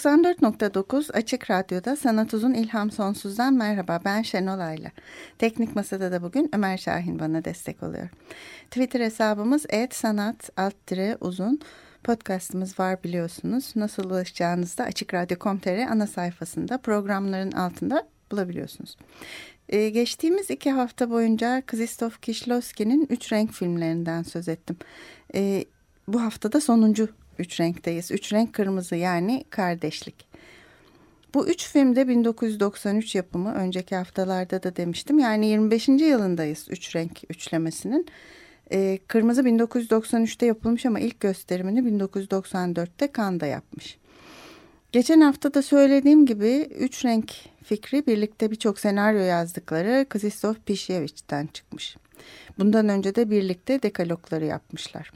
94.9 Açık Radyo'da Sanat Uzun İlham Sonsuz'dan merhaba ben Şenol Ayla. Teknik Masa'da da bugün Ömer Şahin bana destek oluyor. Twitter hesabımız sanat uzun. Podcastımız var biliyorsunuz. Nasıl ulaşacağınızı da Açık Radyo.com.tr ana sayfasında programların altında bulabiliyorsunuz. Ee, geçtiğimiz iki hafta boyunca Krzysztof Kieślowski'nin Üç Renk filmlerinden söz ettim. Ee, bu haftada sonuncu üç renkteyiz. Üç renk kırmızı yani kardeşlik. Bu üç filmde 1993 yapımı önceki haftalarda da demiştim. Yani 25. yılındayız üç renk üçlemesinin. Ee, kırmızı 1993'te yapılmış ama ilk gösterimini 1994'te Kanda yapmış. Geçen hafta da söylediğim gibi üç renk fikri birlikte birçok senaryo yazdıkları Krzysztof Pisiewicz'ten çıkmış. Bundan önce de birlikte dekalogları yapmışlar.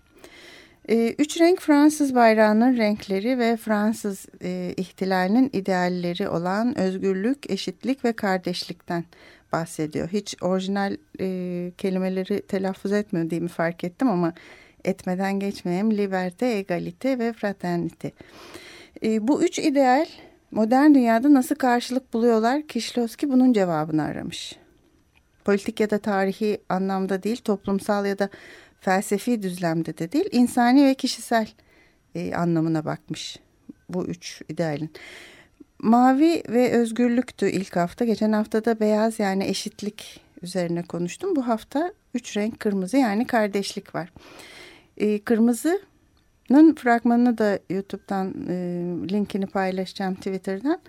E, üç renk Fransız bayrağının renkleri ve Fransız e, ihtilalinin idealleri olan özgürlük, eşitlik ve kardeşlikten bahsediyor. Hiç orijinal e, kelimeleri telaffuz etmediğimi fark ettim ama etmeden geçmeyeyim. Liberte, egalite ve fraternite. E, bu üç ideal modern dünyada nasıl karşılık buluyorlar? Kişlowski bunun cevabını aramış. Politik ya da tarihi anlamda değil, toplumsal ya da felsefi düzlemde de değil insani ve kişisel e, anlamına bakmış bu üç idealin. Mavi ve özgürlüktü ilk hafta. Geçen hafta da beyaz yani eşitlik üzerine konuştum. Bu hafta üç renk kırmızı yani kardeşlik var. E, kırmızının fragmanını da YouTube'dan e, linkini paylaşacağım Twitter'dan.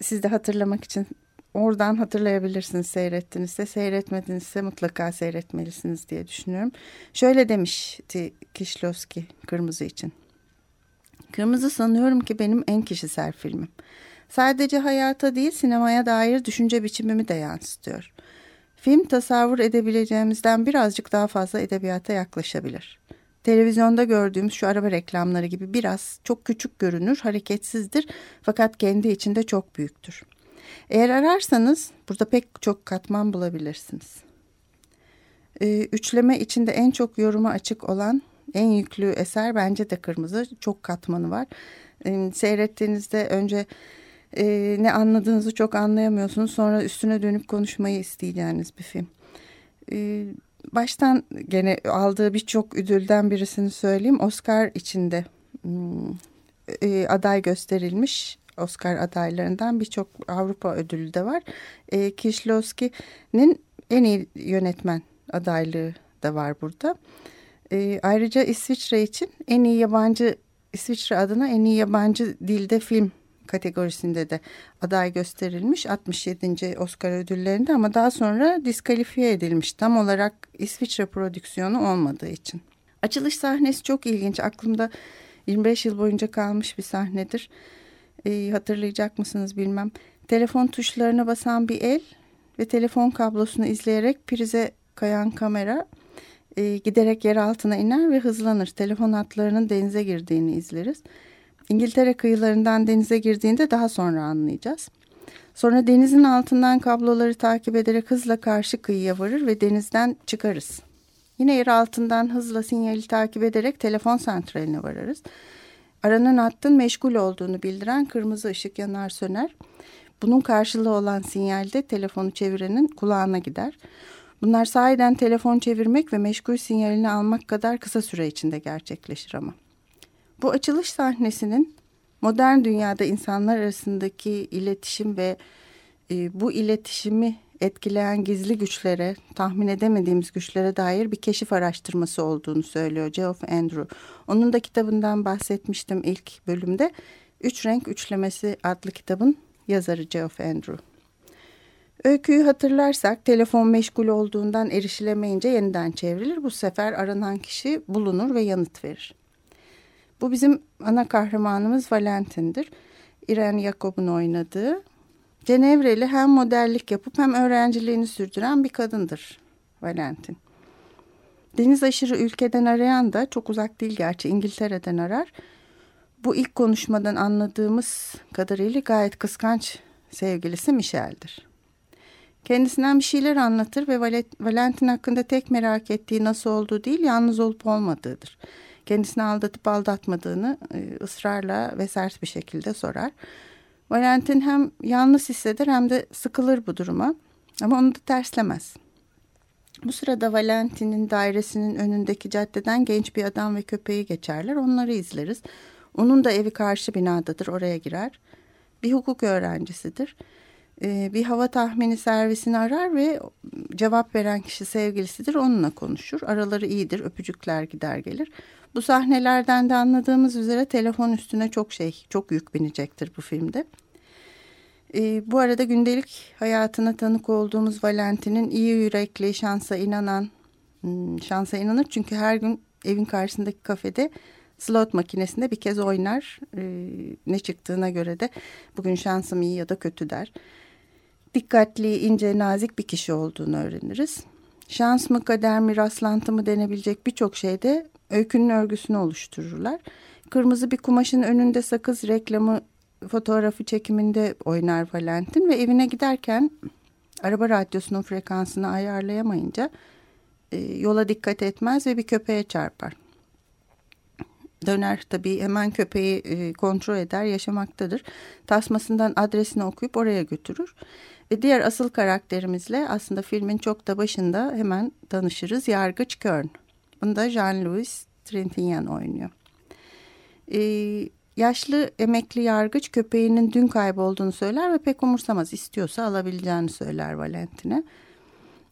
Siz de hatırlamak için oradan hatırlayabilirsiniz seyrettiğinizde. Seyretmedinizse mutlaka seyretmelisiniz diye düşünüyorum. Şöyle demişti Kişlowski Kırmızı için. Kırmızı sanıyorum ki benim en kişisel filmim. Sadece hayata değil sinemaya dair düşünce biçimimi de yansıtıyor. Film tasavvur edebileceğimizden birazcık daha fazla edebiyata yaklaşabilir. Televizyonda gördüğümüz şu araba reklamları gibi biraz çok küçük görünür, hareketsizdir fakat kendi içinde çok büyüktür. Eğer ararsanız burada pek çok katman bulabilirsiniz. Ee, üçleme içinde en çok yoruma açık olan en yüklü eser bence de Kırmızı. Çok katmanı var. Ee, seyrettiğinizde önce e, ne anladığınızı çok anlayamıyorsunuz. Sonra üstüne dönüp konuşmayı isteyeceğiniz bir film. Ee, baştan gene aldığı birçok ödülden birisini söyleyeyim. Oscar içinde hmm, e, aday gösterilmiş Oscar adaylarından birçok Avrupa ödülü de var. E, Kieślowski'nin en iyi yönetmen adaylığı da var burada. E, ayrıca İsviçre için en iyi yabancı İsviçre adına en iyi yabancı dilde film kategorisinde de aday gösterilmiş 67. Oscar ödüllerinde ama daha sonra diskalifiye edilmiş tam olarak İsviçre prodüksiyonu olmadığı için. Açılış sahnesi çok ilginç aklımda 25 yıl boyunca kalmış bir sahnedir e, hatırlayacak mısınız bilmem. Telefon tuşlarına basan bir el ve telefon kablosunu izleyerek prize kayan kamera e, giderek yer altına iner ve hızlanır. Telefon hatlarının denize girdiğini izleriz. İngiltere kıyılarından denize girdiğinde daha sonra anlayacağız. Sonra denizin altından kabloları takip ederek hızla karşı kıyıya varır ve denizden çıkarız. Yine yer altından hızla sinyali takip ederek telefon santraline vararız. Aranan hattın meşgul olduğunu bildiren kırmızı ışık yanar söner. Bunun karşılığı olan sinyalde telefonu çevirenin kulağına gider. Bunlar sahiden telefon çevirmek ve meşgul sinyalini almak kadar kısa süre içinde gerçekleşir ama. Bu açılış sahnesinin modern dünyada insanlar arasındaki iletişim ve e, bu iletişimi etkileyen gizli güçlere, tahmin edemediğimiz güçlere dair bir keşif araştırması olduğunu söylüyor Geoff Andrew. Onun da kitabından bahsetmiştim ilk bölümde. Üç Renk Üçlemesi adlı kitabın yazarı Geoff Andrew. Öyküyü hatırlarsak telefon meşgul olduğundan erişilemeyince yeniden çevrilir. Bu sefer aranan kişi bulunur ve yanıt verir. Bu bizim ana kahramanımız Valentin'dir. İren Jakob'un oynadığı. Cenevreli hem modellik yapıp hem öğrenciliğini sürdüren bir kadındır Valentin. Deniz aşırı ülkeden arayan da çok uzak değil gerçi İngiltere'den arar. Bu ilk konuşmadan anladığımız kadarıyla gayet kıskanç sevgilisi Michel'dir. Kendisinden bir şeyler anlatır ve Valentin hakkında tek merak ettiği nasıl olduğu değil yalnız olup olmadığıdır. Kendisini aldatıp aldatmadığını e, ısrarla ve sert bir şekilde sorar. Valentin hem yalnız hisseder hem de sıkılır bu duruma ama onu da terslemez. Bu sırada Valentin'in dairesinin önündeki caddeden genç bir adam ve köpeği geçerler. Onları izleriz. Onun da evi karşı binadadır. Oraya girer. Bir hukuk öğrencisidir. Ee, bir hava tahmini servisini arar ve cevap veren kişi sevgilisidir. Onunla konuşur. Araları iyidir. Öpücükler gider gelir. Bu sahnelerden de anladığımız üzere telefon üstüne çok şey, çok yük binecektir bu filmde. E, bu arada gündelik hayatına tanık olduğumuz Valentin'in iyi yürekli, şansa inanan, hmm, şansa inanır çünkü her gün evin karşısındaki kafede slot makinesinde bir kez oynar. E, ne çıktığına göre de bugün şansım iyi ya da kötü der. Dikkatli, ince, nazik bir kişi olduğunu öğreniriz. Şans mı, kader mi, rastlantı mı denebilecek birçok şeyde öykünün örgüsünü oluştururlar. Kırmızı bir kumaşın önünde sakız reklamı fotoğrafı çekiminde oynar Valentin ve evine giderken araba radyosunun frekansını ayarlayamayınca e, yola dikkat etmez ve bir köpeğe çarpar. Döner tabii hemen köpeği e, kontrol eder yaşamaktadır. Tasmasından adresini okuyup oraya götürür. Ve diğer asıl karakterimizle aslında filmin çok da başında hemen tanışırız. Yargıç Kern. Bunda Jean-Louis Trintignant oynuyor. Ee, Yaşlı emekli yargıç köpeğinin dün kaybolduğunu söyler ve pek umursamaz. İstiyorsa alabileceğini söyler Valentin'e.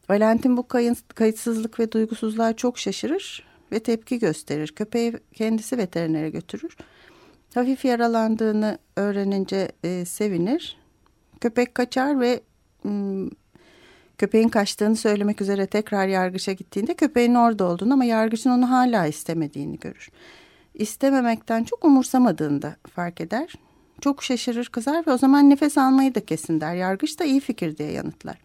Valentin bu kayıt, kayıtsızlık ve duygusuzluğa çok şaşırır ve tepki gösterir. Köpeği kendisi veterinere götürür. Hafif yaralandığını öğrenince e, sevinir. Köpek kaçar ve köpeğin kaçtığını söylemek üzere tekrar yargıça gittiğinde köpeğin orada olduğunu ama yargıçın onu hala istemediğini görür istememekten çok umursamadığını da fark eder. Çok şaşırır kızar ve o zaman nefes almayı da kesin der. Yargıç da iyi fikir diye yanıtlar.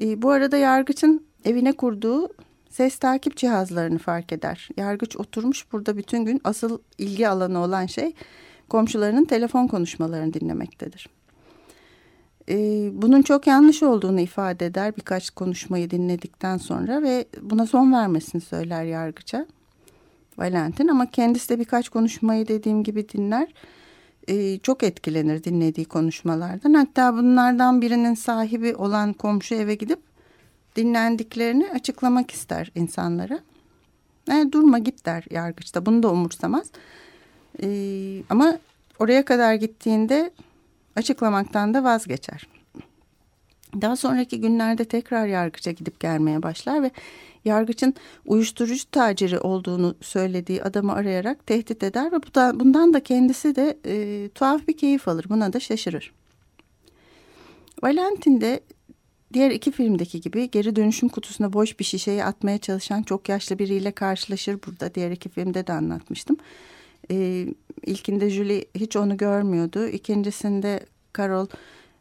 Bu arada yargıçın evine kurduğu ses takip cihazlarını fark eder. Yargıç oturmuş burada bütün gün asıl ilgi alanı olan şey komşularının telefon konuşmalarını dinlemektedir. Ee, bunun çok yanlış olduğunu ifade eder birkaç konuşmayı dinledikten sonra ve buna son vermesini söyler yargıça. Valentin ama kendisi de birkaç konuşmayı dediğim gibi dinler. Ee, çok etkilenir dinlediği konuşmalardan. Hatta bunlardan birinin sahibi olan komşu eve gidip dinlendiklerini açıklamak ister insanlara. Yani durma git der yargıçta bunu da umursamaz. Ee, ama oraya kadar gittiğinde açıklamaktan da vazgeçer. Daha sonraki günlerde tekrar yargıça gidip gelmeye başlar ve yargıçın uyuşturucu taciri olduğunu söylediği adamı arayarak tehdit eder ve bundan da kendisi de e, tuhaf bir keyif alır. Buna da şaşırır. Valentin de diğer iki filmdeki gibi geri dönüşüm kutusuna boş bir şişeyi atmaya çalışan çok yaşlı biriyle karşılaşır burada. Diğer iki filmde de anlatmıştım. E, ilkinde Julie hiç onu görmüyordu. İkincisinde Carol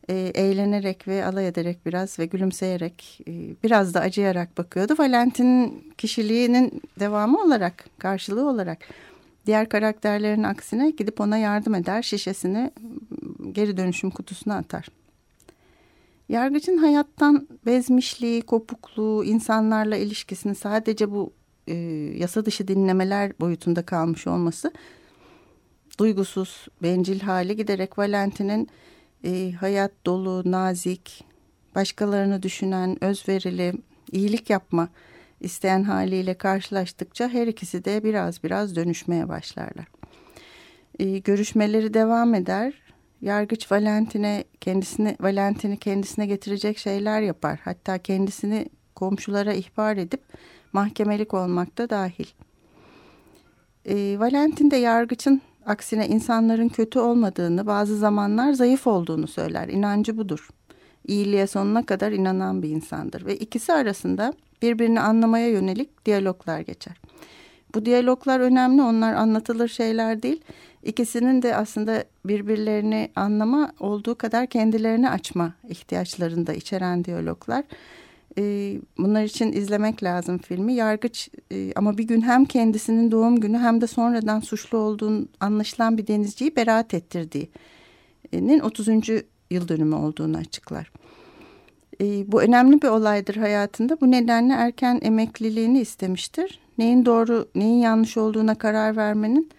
e, eğlenerek ve alay ederek biraz ve gülümseyerek e, biraz da acıyarak bakıyordu. Valentin'in kişiliğinin devamı olarak, karşılığı olarak diğer karakterlerin aksine gidip ona yardım eder, şişesini geri dönüşüm kutusuna atar. Yargıcın hayattan bezmişliği, kopukluğu, insanlarla ilişkisini sadece bu e, yasa dışı dinlemeler boyutunda kalmış olması duygusuz, bencil hali giderek Valentin'in e, hayat dolu, nazik, başkalarını düşünen, özverili, iyilik yapma isteyen haliyle karşılaştıkça her ikisi de biraz biraz dönüşmeye başlarlar. E, görüşmeleri devam eder. Yargıç Valentin'e kendisini Valentin'i kendisine getirecek şeyler yapar. Hatta kendisini komşulara ihbar edip mahkemelik olmakta dahil. E, Valentin de yargıçın Aksine insanların kötü olmadığını, bazı zamanlar zayıf olduğunu söyler. İnancı budur. iyiliğe sonuna kadar inanan bir insandır. Ve ikisi arasında birbirini anlamaya yönelik diyaloglar geçer. Bu diyaloglar önemli. Onlar anlatılır şeyler değil. İkisinin de aslında birbirlerini anlama olduğu kadar kendilerini açma ihtiyaçlarını da içeren diyaloglar. Ee, bunlar için izlemek lazım filmi. Yargıç e, ama bir gün hem kendisinin doğum günü hem de sonradan suçlu olduğunu anlaşılan bir denizciyi beraat ettirdiğinin 30. yıl dönümü olduğunu açıklar. Ee, bu önemli bir olaydır hayatında. Bu nedenle erken emekliliğini istemiştir. Neyin doğru, neyin yanlış olduğuna karar vermenin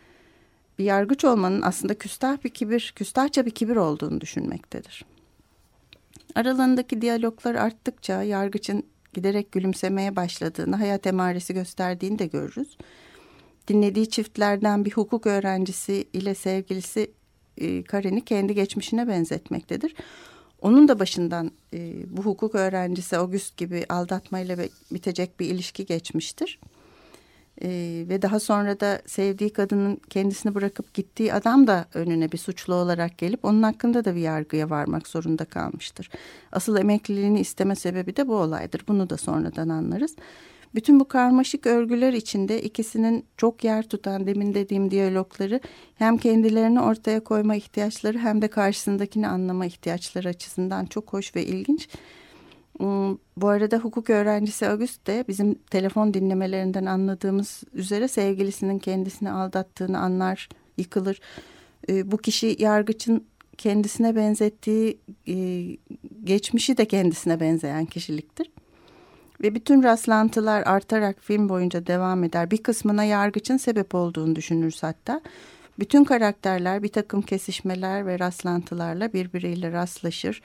bir yargıç olmanın aslında küstah bir kibir, küstahça bir kibir olduğunu düşünmektedir. Aralarındaki diyaloglar arttıkça yargıçın giderek gülümsemeye başladığını, hayat emaresi gösterdiğini de görürüz. Dinlediği çiftlerden bir hukuk öğrencisi ile sevgilisi e, Karen'i kendi geçmişine benzetmektedir. Onun da başından e, bu hukuk öğrencisi August gibi aldatmayla bitecek bir ilişki geçmiştir. E, ve daha sonra da sevdiği kadının kendisini bırakıp gittiği adam da önüne bir suçlu olarak gelip onun hakkında da bir yargıya varmak zorunda kalmıştır. Asıl emekliliğini isteme sebebi de bu olaydır. Bunu da sonradan anlarız. Bütün bu karmaşık örgüler içinde ikisinin çok yer tutan demin dediğim diyalogları hem kendilerini ortaya koyma ihtiyaçları hem de karşısındakini anlama ihtiyaçları açısından çok hoş ve ilginç. Hmm, bu arada hukuk öğrencisi August de bizim telefon dinlemelerinden anladığımız üzere sevgilisinin kendisini aldattığını anlar, yıkılır. Ee, bu kişi yargıçın kendisine benzettiği e, geçmişi de kendisine benzeyen kişiliktir. Ve bütün rastlantılar artarak film boyunca devam eder. Bir kısmına yargıçın sebep olduğunu düşünürüz hatta. Bütün karakterler bir takım kesişmeler ve rastlantılarla birbiriyle rastlaşır.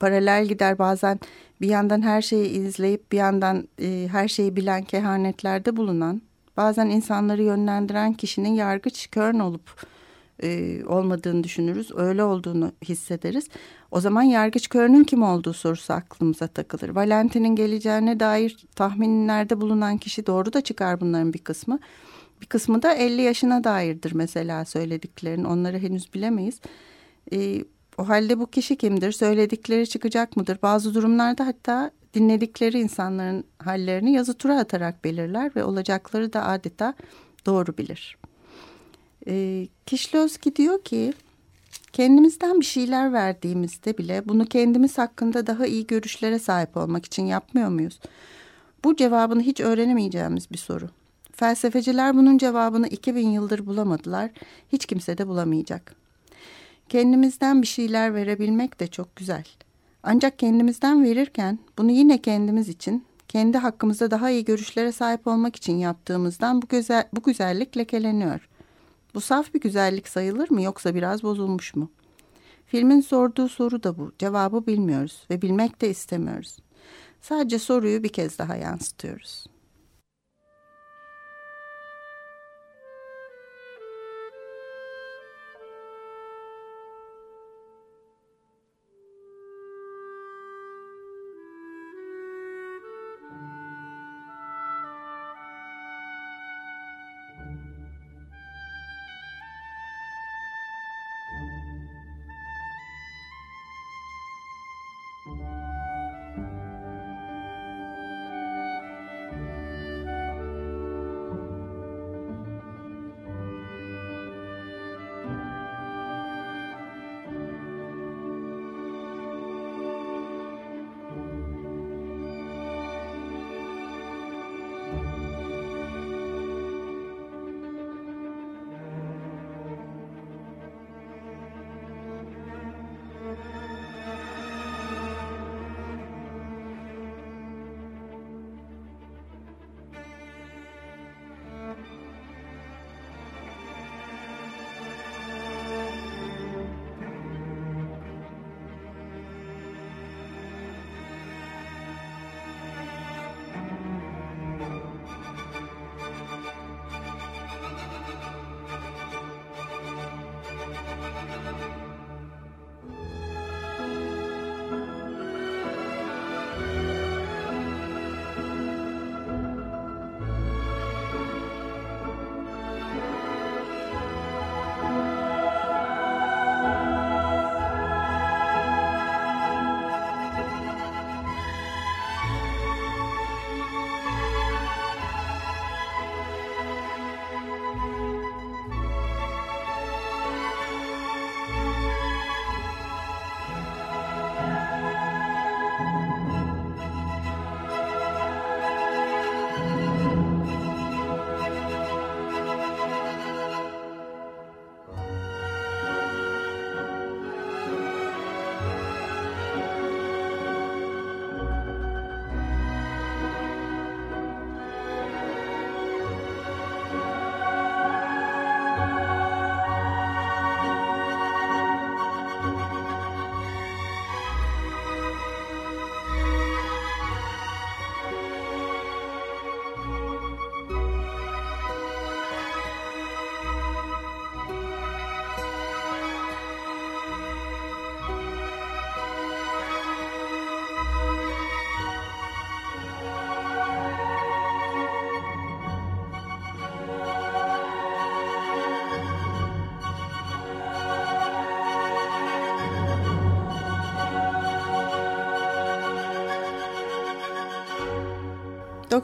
Paralel gider bazen bir yandan her şeyi izleyip bir yandan e, her şeyi bilen kehanetlerde bulunan bazen insanları yönlendiren kişinin yargıç körn olup e, olmadığını düşünürüz. Öyle olduğunu hissederiz. O zaman yargıç körünün kim olduğu sorusu aklımıza takılır. Valentin'in geleceğine dair tahminlerde bulunan kişi doğru da çıkar bunların bir kısmı. Bir kısmı da 50 yaşına dairdir mesela söylediklerin. Onları henüz bilemeyiz. E, o halde bu kişi kimdir? Söyledikleri çıkacak mıdır? Bazı durumlarda hatta dinledikleri insanların hallerini yazı tura atarak belirler ve olacakları da adeta doğru bilir. E, Kişlowski diyor ki kendimizden bir şeyler verdiğimizde bile bunu kendimiz hakkında daha iyi görüşlere sahip olmak için yapmıyor muyuz? Bu cevabını hiç öğrenemeyeceğimiz bir soru. Felsefeciler bunun cevabını 2000 yıldır bulamadılar. Hiç kimse de bulamayacak. Kendimizden bir şeyler verebilmek de çok güzel. Ancak kendimizden verirken bunu yine kendimiz için, kendi hakkımızda daha iyi görüşlere sahip olmak için yaptığımızdan bu, güzel, bu güzellik lekeleniyor. Bu saf bir güzellik sayılır mı yoksa biraz bozulmuş mu? Filmin sorduğu soru da bu. Cevabı bilmiyoruz ve bilmek de istemiyoruz. Sadece soruyu bir kez daha yansıtıyoruz.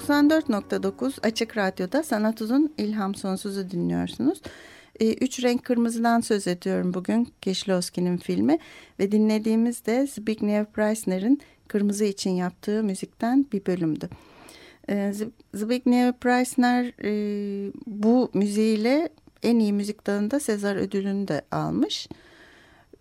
94.9 Açık Radyo'da Sanat Uzun İlham Sonsuz'u dinliyorsunuz. E, Üç Renk Kırmızı'dan söz ediyorum bugün Kieślowski'nin filmi ve dinlediğimiz de Zbigniew Preissner'in Kırmızı için yaptığı müzikten bir bölümdü. E, Zbigniew Preissner e, bu müziğiyle en iyi müzik dalında Sezar ödülünü de almış.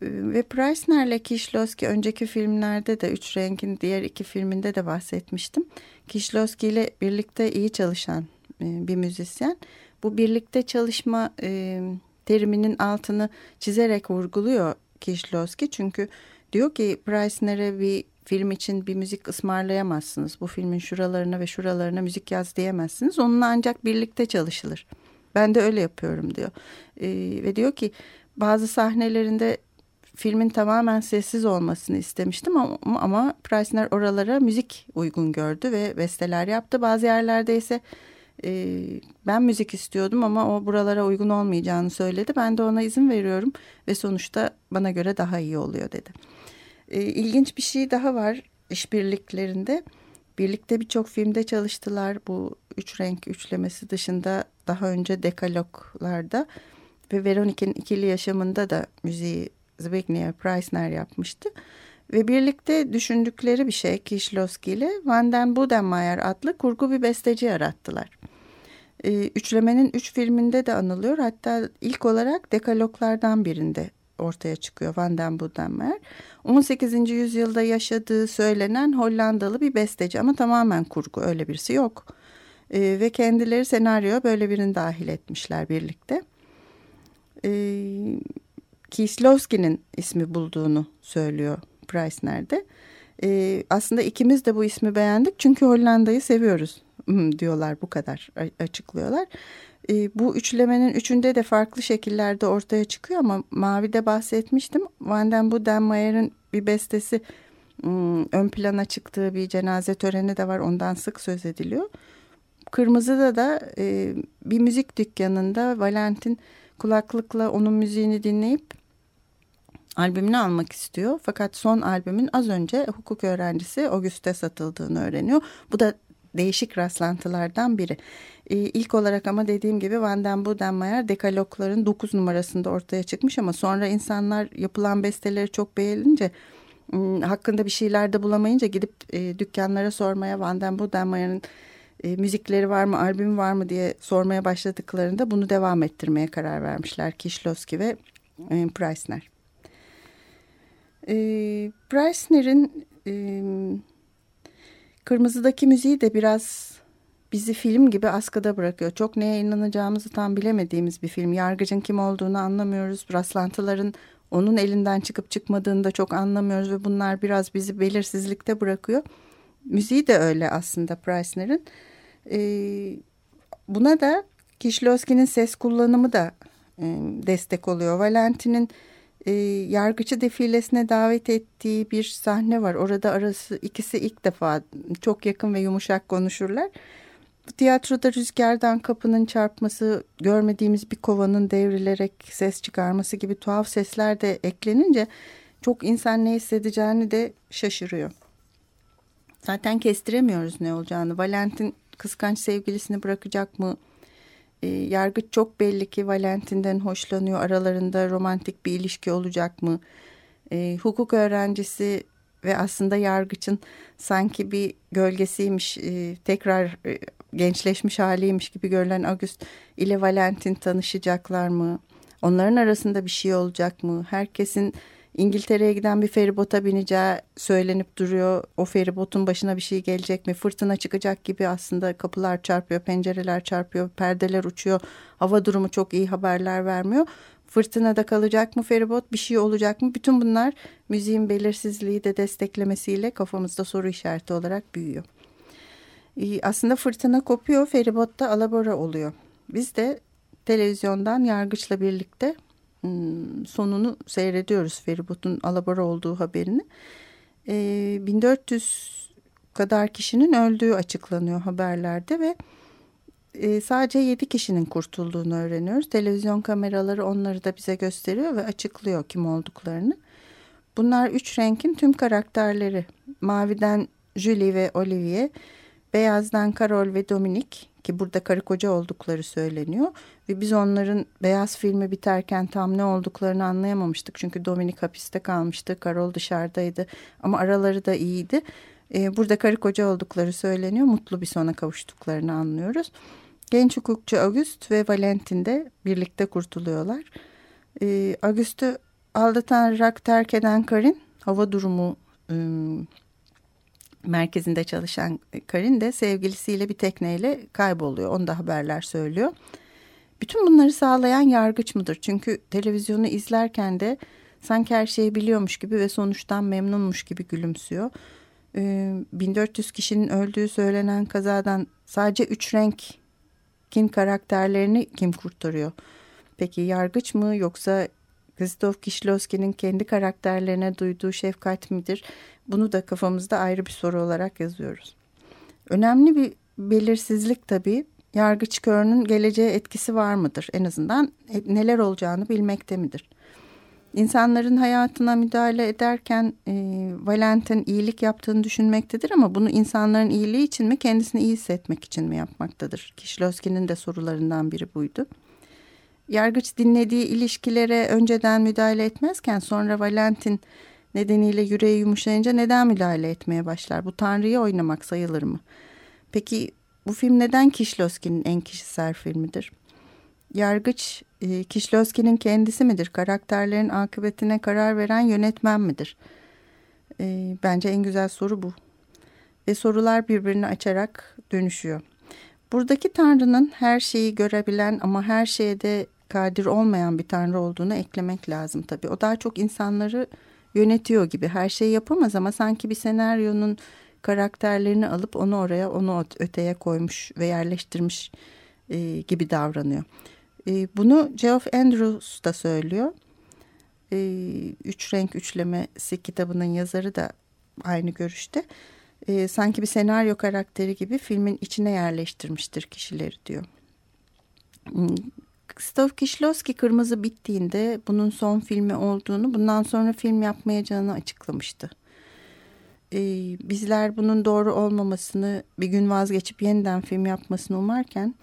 Ve Preissner'le Kieślowski önceki filmlerde de Üç Renk'in diğer iki filminde de bahsetmiştim. Kieślowski ile birlikte iyi çalışan bir müzisyen. Bu birlikte çalışma e, teriminin altını çizerek vurguluyor Kieślowski. Çünkü diyor ki Preissner'e bir film için bir müzik ısmarlayamazsınız. Bu filmin şuralarına ve şuralarına müzik yaz diyemezsiniz. Onunla ancak birlikte çalışılır. Ben de öyle yapıyorum diyor. E, ve diyor ki bazı sahnelerinde filmin tamamen sessiz olmasını istemiştim ama, ama Preissner oralara müzik uygun gördü ve besteler yaptı. Bazı yerlerde ise e, ben müzik istiyordum ama o buralara uygun olmayacağını söyledi. Ben de ona izin veriyorum ve sonuçta bana göre daha iyi oluyor dedi. E, ilginç bir şey daha var işbirliklerinde. Birlikte birçok filmde çalıştılar. Bu üç renk üçlemesi dışında daha önce dekaloglarda ve Veronik'in ikili yaşamında da müziği Zbigniew Preissner yapmıştı. Ve birlikte düşündükleri bir şey Kieślowski ile Van den Budenmayer adlı kurgu bir besteci yarattılar. Ee, üçlemenin üç filminde de anılıyor. Hatta ilk olarak dekaloglardan birinde ortaya çıkıyor Van den Budenmayer. 18. yüzyılda yaşadığı söylenen Hollandalı bir besteci ama tamamen kurgu öyle birisi yok. Ee, ve kendileri senaryo böyle birini dahil etmişler birlikte. Ee, Kieslowski'nin ismi bulduğunu söylüyor Preissner'de. Ee, aslında ikimiz de bu ismi beğendik çünkü Hollanda'yı seviyoruz diyorlar bu kadar açıklıyorlar. Ee, bu üçlemenin üçünde de farklı şekillerde ortaya çıkıyor ama Mavi'de bahsetmiştim. Van den Budenmayer'in bir bestesi ön plana çıktığı bir cenaze töreni de var ondan sık söz ediliyor. Kırmızı'da da e, bir müzik dükkanında Valentin kulaklıkla onun müziğini dinleyip albümünü almak istiyor. Fakat son albümün az önce hukuk öğrencisi Auguste satıldığını öğreniyor. Bu da değişik rastlantılardan biri. Ee, ilk olarak ama dediğim gibi Van den Budenmayer dekalogların 9 numarasında ortaya çıkmış ama sonra insanlar yapılan besteleri çok beğenince ıı, hakkında bir şeyler de bulamayınca gidip e, dükkanlara sormaya Van den Budenmayer'in e, müzikleri var mı, albüm var mı diye sormaya başladıklarında bunu devam ettirmeye karar vermişler Kieślowski ve e, Preissner. E, Preissner'in e, Kırmızıdaki müziği de biraz bizi film gibi askıda bırakıyor. Çok neye inanacağımızı tam bilemediğimiz bir film. Yargıcın kim olduğunu anlamıyoruz. Rastlantıların onun elinden çıkıp çıkmadığını da çok anlamıyoruz ve bunlar biraz bizi belirsizlikte bırakıyor. Müziği de öyle aslında Preissner'in. Ee, buna da Kieślowski'nin ses kullanımı da e, destek oluyor. Valentin'in e, yargıcı defilesine davet ettiği bir sahne var. Orada arası ikisi ilk defa çok yakın ve yumuşak konuşurlar. Tiyatroda rüzgardan kapının çarpması, görmediğimiz bir kovanın devrilerek ses çıkarması gibi tuhaf sesler de eklenince çok insan ne hissedeceğini de şaşırıyor. Zaten kestiremiyoruz ne olacağını. Valentin kıskanç sevgilisini bırakacak mı? E, yargıç çok belli ki Valentin'den hoşlanıyor. Aralarında romantik bir ilişki olacak mı? E, hukuk öğrencisi ve aslında yargıçın sanki bir gölgesiymiş, e, tekrar e, gençleşmiş haliymiş gibi görülen August ile Valentin tanışacaklar mı? Onların arasında bir şey olacak mı? Herkesin İngiltere'ye giden bir feribota bineceği söylenip duruyor. O feribotun başına bir şey gelecek mi? Fırtına çıkacak gibi aslında kapılar çarpıyor, pencereler çarpıyor, perdeler uçuyor. Hava durumu çok iyi haberler vermiyor. Fırtınada kalacak mı feribot? Bir şey olacak mı? Bütün bunlar müziğin belirsizliği de desteklemesiyle kafamızda soru işareti olarak büyüyor. Aslında fırtına kopuyor, feribot da alabora oluyor. Biz de televizyondan yargıçla birlikte sonunu seyrediyoruz feribotun alabora olduğu haberini. E, ee, 1400 kadar kişinin öldüğü açıklanıyor haberlerde ve e, sadece 7 kişinin kurtulduğunu öğreniyoruz. Televizyon kameraları onları da bize gösteriyor ve açıklıyor kim olduklarını. Bunlar üç renkin tüm karakterleri. Maviden Julie ve Olivier, Beyaz'dan Karol ve Dominik ki burada karı koca oldukları söyleniyor. Ve biz onların Beyaz filmi biterken tam ne olduklarını anlayamamıştık. Çünkü Dominik hapiste kalmıştı, Karol dışarıdaydı ama araları da iyiydi. Ee, burada karı koca oldukları söyleniyor. Mutlu bir sona kavuştuklarını anlıyoruz. Genç hukukçu August ve Valentin de birlikte kurtuluyorlar. Ee, August'u aldatan rak terk eden Karin hava durumu ıı, merkezinde çalışan Karin de sevgilisiyle bir tekneyle kayboluyor. Onu da haberler söylüyor. Bütün bunları sağlayan yargıç mıdır? Çünkü televizyonu izlerken de sanki her şeyi biliyormuş gibi ve sonuçtan memnunmuş gibi gülümsüyor. Ee, 1400 kişinin öldüğü söylenen kazadan sadece üç renkin karakterlerini kim kurtarıyor? Peki yargıç mı yoksa Krzysztof Kieślowski'nin kendi karakterlerine duyduğu şefkat midir? Bunu da kafamızda ayrı bir soru olarak yazıyoruz. Önemli bir belirsizlik tabii. Yargıç körünün geleceğe etkisi var mıdır? En azından neler olacağını bilmekte midir? İnsanların hayatına müdahale ederken e, Valentin iyilik yaptığını düşünmektedir ama bunu insanların iyiliği için mi kendisini iyi hissetmek için mi yapmaktadır? Kişlowski'nin de sorularından biri buydu. Yargıç dinlediği ilişkilere önceden müdahale etmezken sonra Valentin nedeniyle yüreği yumuşayınca neden müdahale etmeye başlar? Bu Tanrı'yı oynamak sayılır mı? Peki bu film neden Kişlowski'nin en kişisel filmidir? Yargıç e, Kişlowski'nin kendisi midir? Karakterlerin akıbetine karar veren yönetmen midir? E, bence en güzel soru bu. Ve sorular birbirini açarak dönüşüyor. Buradaki Tanrı'nın her şeyi görebilen ama her şeye de kadir olmayan bir Tanrı olduğunu eklemek lazım tabii. O daha çok insanları yönetiyor gibi her şeyi yapamaz ama sanki bir senaryonun karakterlerini alıp onu oraya onu öteye koymuş ve yerleştirmiş e, gibi davranıyor. E, bunu Geoff Andrews da söylüyor. E, Üç Renk Üçlemesi kitabının yazarı da aynı görüşte. E, sanki bir senaryo karakteri gibi filmin içine yerleştirmiştir kişileri diyor. Krzysztof Kieślowski Kırmızı bittiğinde bunun son filmi olduğunu, bundan sonra film yapmayacağını açıklamıştı. Ee, bizler bunun doğru olmamasını, bir gün vazgeçip yeniden film yapmasını umarken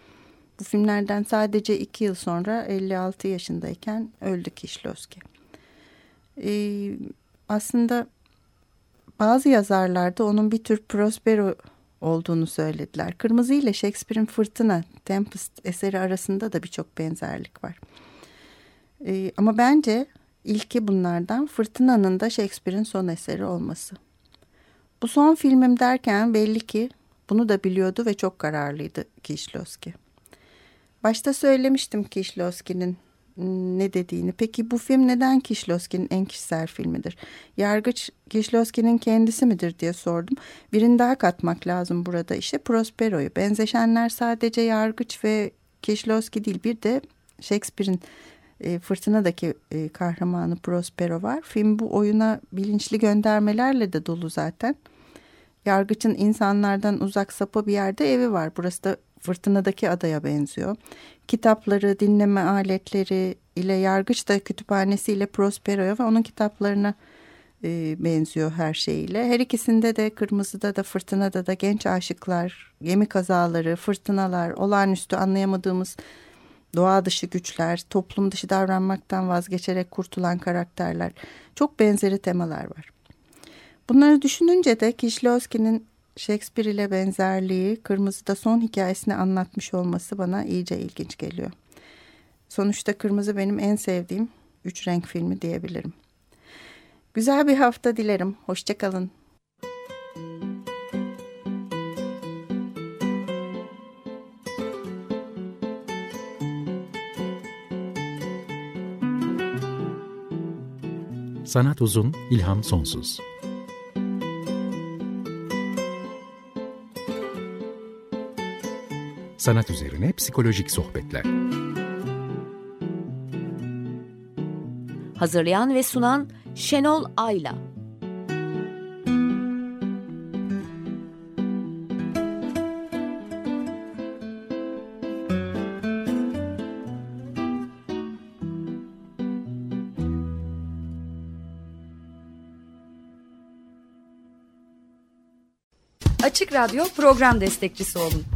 bu filmlerden sadece iki yıl sonra 56 yaşındayken öldü Kieślowski. Ee, aslında bazı yazarlarda onun bir tür Prospero olduğunu söylediler. Kırmızı ile Shakespeare'in Fırtına, Tempest eseri arasında da birçok benzerlik var. Ee, ama bence ilki bunlardan Fırtına'nın da Shakespeare'in son eseri olması. Bu son filmim derken belli ki bunu da biliyordu ve çok kararlıydı Kieślowski. Başta söylemiştim Kieślowski'nin ne dediğini. Peki bu film neden Kişloski'nin en kişisel filmidir? Yargıç Kişloski'nin kendisi midir diye sordum. Birini daha katmak lazım burada işte Prospero'yu. Benzeşenler sadece Yargıç ve Kişloski değil bir de Shakespeare'in e, Fırtına'daki e, kahramanı Prospero var. Film bu oyuna bilinçli göndermelerle de dolu zaten. Yargıç'ın insanlardan uzak sapı bir yerde evi var. Burası da Fırtına'daki adaya benziyor. Kitapları, dinleme aletleri ile Yargıç da kütüphanesiyle Prospero'ya ve onun kitaplarına e, benziyor her şeyiyle. Her ikisinde de Kırmızı'da da Fırtına'da da genç aşıklar, gemi kazaları, fırtınalar, olağanüstü anlayamadığımız doğa dışı güçler, toplum dışı davranmaktan vazgeçerek kurtulan karakterler. Çok benzeri temalar var. Bunları düşününce de Kişlowski'nin Shakespeare ile benzerliği Kırmızı'da son hikayesini anlatmış olması bana iyice ilginç geliyor. Sonuçta Kırmızı benim en sevdiğim üç renk filmi diyebilirim. Güzel bir hafta dilerim. Hoşçakalın. Sanat uzun, ilham sonsuz. Sanat üzerine psikolojik sohbetler. Hazırlayan ve sunan Şenol Ayla. Açık Radyo program destekçisi olun.